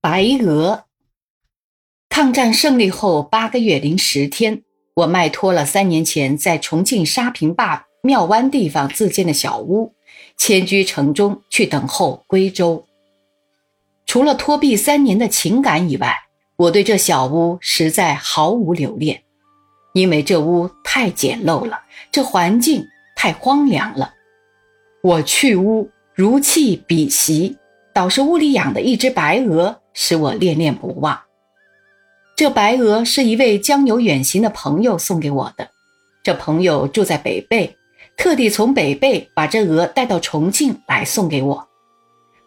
白鹅。抗战胜利后八个月零十天，我卖脱了三年前在重庆沙坪坝庙湾地方自建的小屋，迁居城中去等候归州。除了托庇三年的情感以外，我对这小屋实在毫无留恋，因为这屋太简陋了，这环境太荒凉了。我去屋如弃彼席，倒是屋里养的一只白鹅使我恋恋不忘。这白鹅是一位将有远行的朋友送给我的，这朋友住在北碚，特地从北碚把这鹅带到重庆来送给我。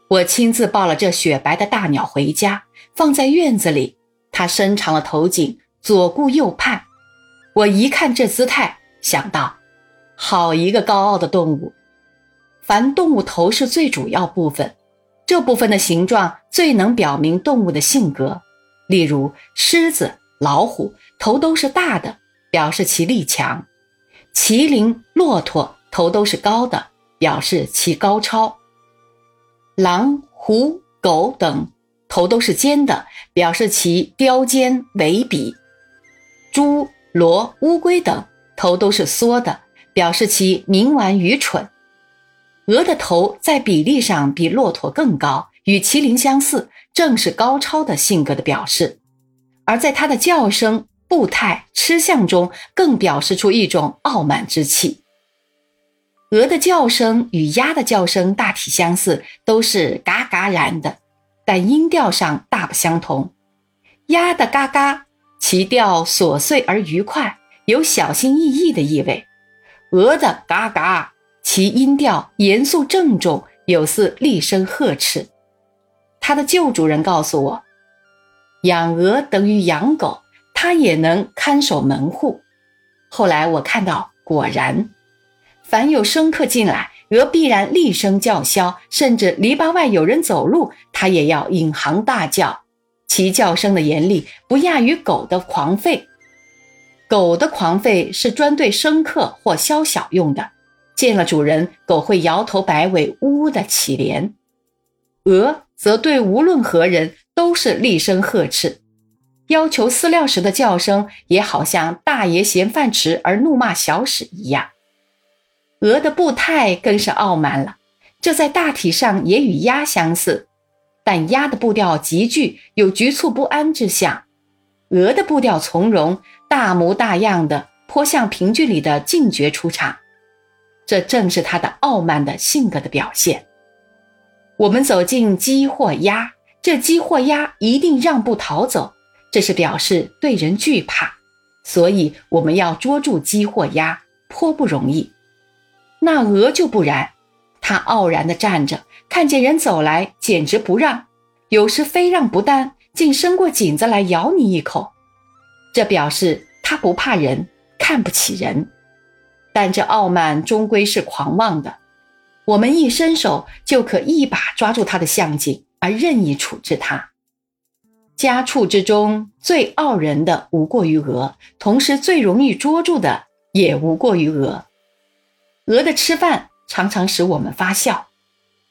我亲自抱了这雪白的大鸟回家，放在院子里。它伸长了头颈，左顾右盼。我一看这姿态，想到，好一个高傲的动物。凡动物头是最主要部分，这部分的形状最能表明动物的性格。例如，狮子、老虎头都是大的，表示其力强；麒麟、骆驼头都是高的，表示其高超；狼、虎、狗等头都是尖的，表示其刁尖为鄙；猪、骡、乌龟等头都是缩的，表示其冥顽愚蠢。鹅的头在比例上比骆驼更高，与麒麟相似，正是高超的性格的表示；而在它的叫声、步态、吃相中，更表示出一种傲慢之气。鹅的叫声与鸭的叫声大体相似，都是嘎嘎然的，但音调上大不相同。鸭的嘎嘎，其调琐碎而愉快，有小心翼翼的意味；鹅的嘎嘎。其音调严肃郑重，有似厉声呵斥。他的旧主人告诉我，养鹅等于养狗，它也能看守门户。后来我看到，果然，凡有生客进来，鹅必然厉声叫嚣，甚至篱笆外有人走路，它也要引吭大叫。其叫声的严厉，不亚于狗的狂吠。狗的狂吠是专对生客或宵小用的。见了主人，狗会摇头摆尾，呜呜的乞怜；鹅则对无论何人都是厉声呵斥，要求饲料时的叫声也好像大爷嫌饭迟而怒骂小史一样。鹅的步态更是傲慢了，这在大体上也与鸭相似，但鸭的步调急剧，有局促不安之象；鹅的步调从容，大模大样的，颇像评剧里的进角出场。这正是他的傲慢的性格的表现。我们走进鸡或鸭，这鸡或鸭一定让步逃走，这是表示对人惧怕，所以我们要捉住鸡或鸭颇不容易。那鹅就不然，它傲然地站着，看见人走来，简直不让，有时非让不担，竟伸过颈子来咬你一口，这表示它不怕人，看不起人。但这傲慢终归是狂妄的，我们一伸手就可一把抓住他的项颈，而任意处置他。家畜之中最傲人的无过于鹅，同时最容易捉住的也无过于鹅。鹅的吃饭常常使我们发笑。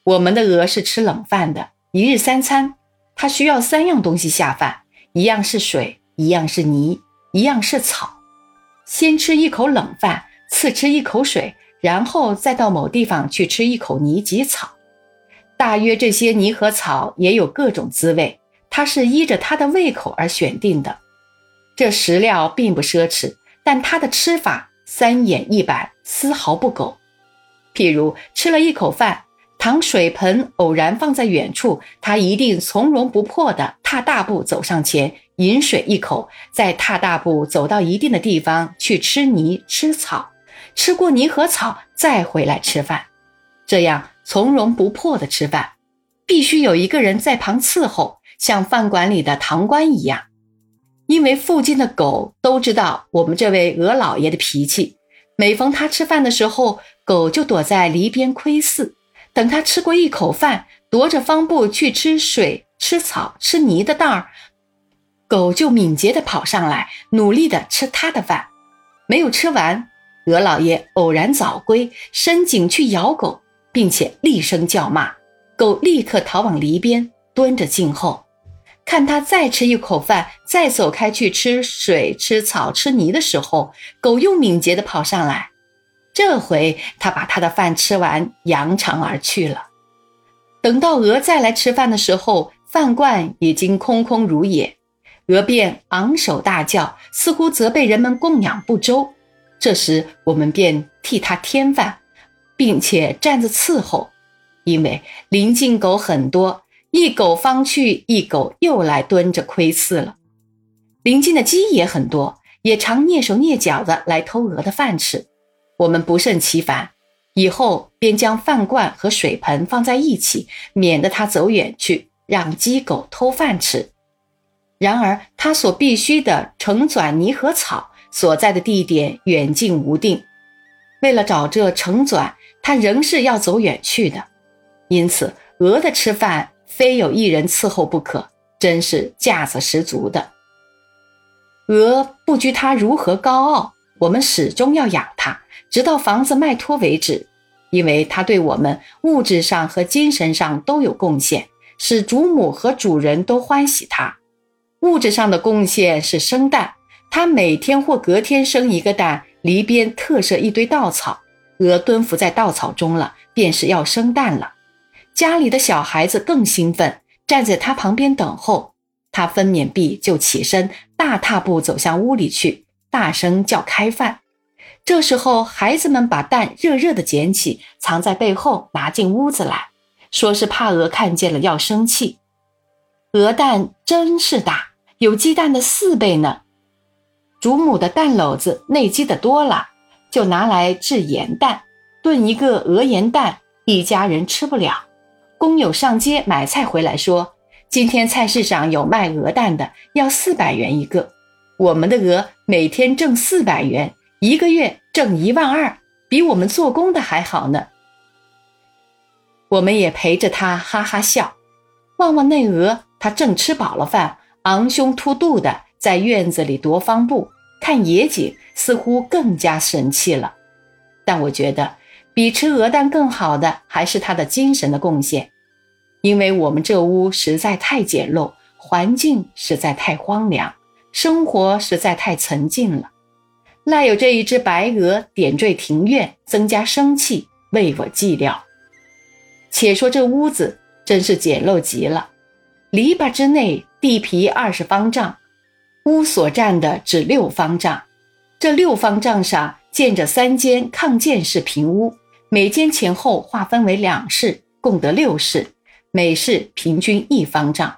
我们的鹅是吃冷饭的，一日三餐，它需要三样东西下饭：一样是水，一样是泥，一样是草。先吃一口冷饭。次吃一口水，然后再到某地方去吃一口泥及草。大约这些泥和草也有各种滋味，它是依着它的胃口而选定的。这食料并不奢侈，但它的吃法三眼一板，丝毫不苟。譬如吃了一口饭，糖水盆偶然放在远处，它一定从容不迫地踏大步走上前饮水一口，再踏大步走到一定的地方去吃泥吃草。吃过泥和草，再回来吃饭，这样从容不迫的吃饭，必须有一个人在旁伺候，像饭馆里的堂倌一样。因为附近的狗都知道我们这位鹅老爷的脾气，每逢他吃饭的时候，狗就躲在篱边窥伺，等他吃过一口饭，踱着方步去吃水、吃草、吃泥的当儿，狗就敏捷地跑上来，努力地吃他的饭，没有吃完。鹅老爷偶然早归，伸颈去咬狗，并且厉声叫骂，狗立刻逃往篱边，蹲着静候。看他再吃一口饭，再走开去吃水、吃草、吃泥的时候，狗又敏捷地跑上来。这回他把他的饭吃完，扬长而去了。等到鹅再来吃饭的时候，饭罐已经空空如也，鹅便昂首大叫，似乎责备人们供养不周。这时我们便替他添饭，并且站着伺候，因为临近狗很多。一狗方去，一狗又来蹲着窥伺了。邻近的鸡也很多，也常蹑手蹑脚的来偷鹅的饭吃。我们不胜其烦，以后便将饭罐和水盆放在一起，免得它走远去，让鸡狗偷饭吃。然而，它所必须的成转泥和草所在的地点远近无定，为了找这成转，它仍是要走远去的。因此，鹅的吃饭。非有一人伺候不可，真是架子十足的。鹅不拘它如何高傲，我们始终要养它，直到房子卖脱为止，因为它对我们物质上和精神上都有贡献，使主母和主人都欢喜它。物质上的贡献是生蛋，它每天或隔天生一个蛋，篱边特设一堆稻草，鹅蹲伏在稻草中了，便是要生蛋了。家里的小孩子更兴奋，站在他旁边等候。他分娩毕就起身，大踏步走向屋里去，大声叫开饭。这时候，孩子们把蛋热热的捡起，藏在背后，拿进屋子来，说是怕鹅看见了要生气。鹅蛋真是大，有鸡蛋的四倍呢。主母的蛋篓子内积的多了，就拿来制盐蛋，炖一个鹅盐蛋，一家人吃不了。工友上街买菜回来，说：“今天菜市场有卖鹅蛋的，要四百元一个。我们的鹅每天挣四百元，一个月挣一万二，比我们做工的还好呢。”我们也陪着他哈哈笑。望望那鹅，它正吃饱了饭，昂胸凸肚的在院子里踱方步，看野景，似乎更加神气了。但我觉得。比吃鹅蛋更好的还是他的精神的贡献，因为我们这屋实在太简陋，环境实在太荒凉，生活实在太沉静了。赖有这一只白鹅点缀庭院，增加生气，为我寂寥。且说这屋子真是简陋极了，篱笆之内地皮二十方丈，屋所占的只六方丈，这六方丈上建着三间抗建式平屋。每间前后划分为两室，共得六室，每室平均一方丈。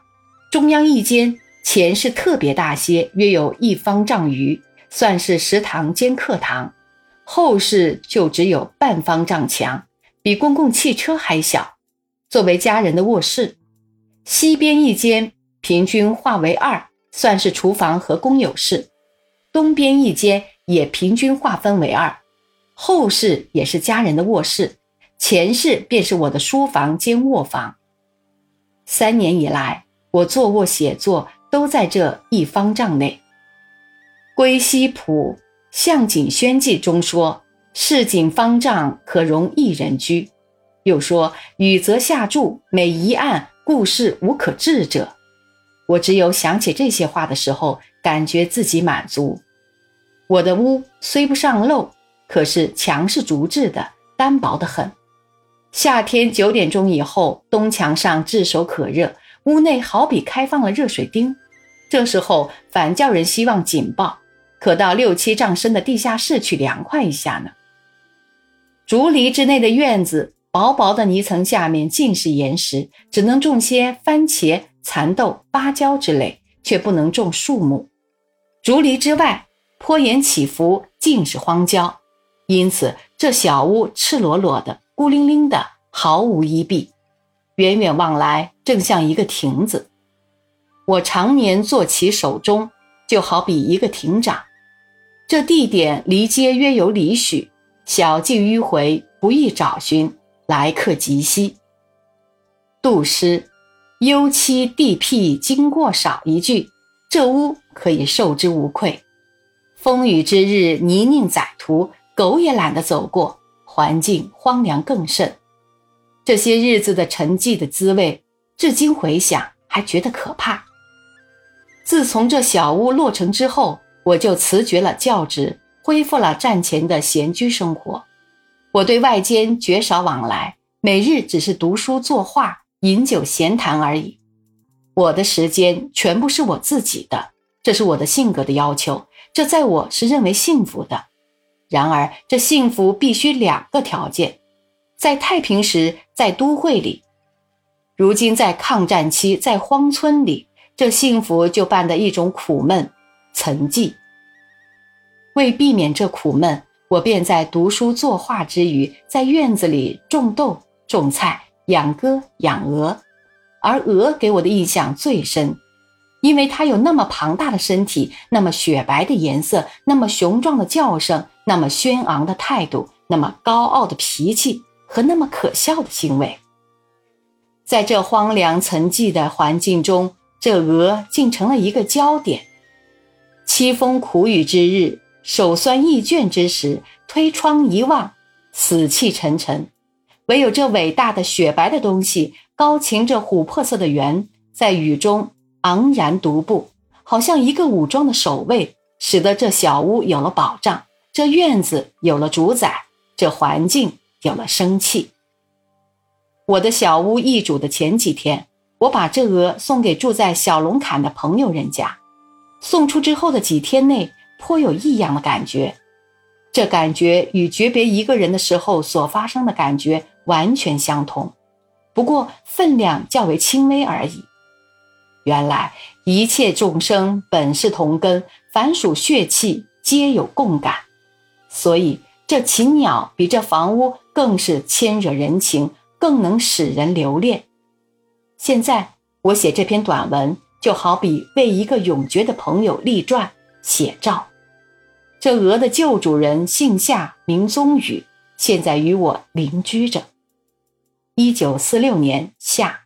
中央一间前室特别大些，约有一方丈余，算是食堂兼课堂。后室就只有半方丈强，比公共汽车还小，作为家人的卧室。西边一间平均划为二，算是厨房和公有室。东边一间也平均划分为二。后室也是家人的卧室，前室便是我的书房兼卧房。三年以来，我坐卧写作都在这一方丈内。《归西谱向景轩记》中说：“市井方丈可容一人居。”又说：“雨则下注，每一案故事无可治者。”我只有想起这些话的时候，感觉自己满足。我的屋虽不上漏。可是墙是竹制的，单薄得很。夏天九点钟以后，东墙上炙手可热，屋内好比开放了热水丁。这时候反叫人希望紧抱，可到六七丈深的地下室去凉快一下呢。竹篱之内的院子，薄薄的泥层下面尽是岩石，只能种些番茄、蚕豆、芭蕉之类，却不能种树木。竹篱之外，坡岩起伏，尽是荒郊。因此，这小屋赤裸裸的、孤零零的，毫无依蔽。远远望来，正像一个亭子。我常年坐其手中，就好比一个亭长。这地点离街约有里许，小径迂回，不易找寻，来客极稀。杜诗：“幽栖地僻经过少”一句，这屋可以受之无愧。风雨之日，泥泞载途。狗也懒得走过，环境荒凉更甚。这些日子的沉寂的滋味，至今回想还觉得可怕。自从这小屋落成之后，我就辞绝了教职，恢复了战前的闲居生活。我对外间绝少往来，每日只是读书作画、饮酒闲谈而已。我的时间全部是我自己的，这是我的性格的要求，这在我是认为幸福的。然而，这幸福必须两个条件：在太平时，在都会里；如今在抗战期，在荒村里，这幸福就伴的一种苦闷、沉寂。为避免这苦闷，我便在读书作画之余，在院子里种豆、种菜、养鸽、养鹅。而鹅给我的印象最深，因为它有那么庞大的身体，那么雪白的颜色，那么雄壮的叫声，那么轩昂的态度，那么高傲的脾气和那么可笑的行为。在这荒凉沉寂的环境中，这鹅竟成了一个焦点。凄风苦雨之日，手酸意倦之时，推窗一望，死气沉沉，唯有这伟大的雪白的东西。高擎着琥珀色的圆，在雨中昂然独步，好像一个武装的守卫，使得这小屋有了保障，这院子有了主宰，这环境有了生气。我的小屋易主的前几天，我把这鹅送给住在小龙坎的朋友人家，送出之后的几天内，颇有异样的感觉，这感觉与诀别一个人的时候所发生的感觉完全相同。不过分量较为轻微而已。原来一切众生本是同根，凡属血气，皆有共感。所以这禽鸟比这房屋更是牵惹人情，更能使人留恋。现在我写这篇短文，就好比为一个永绝的朋友立传写照。这鹅的旧主人姓夏，名宗宇，现在与我邻居着。一九四六年夏。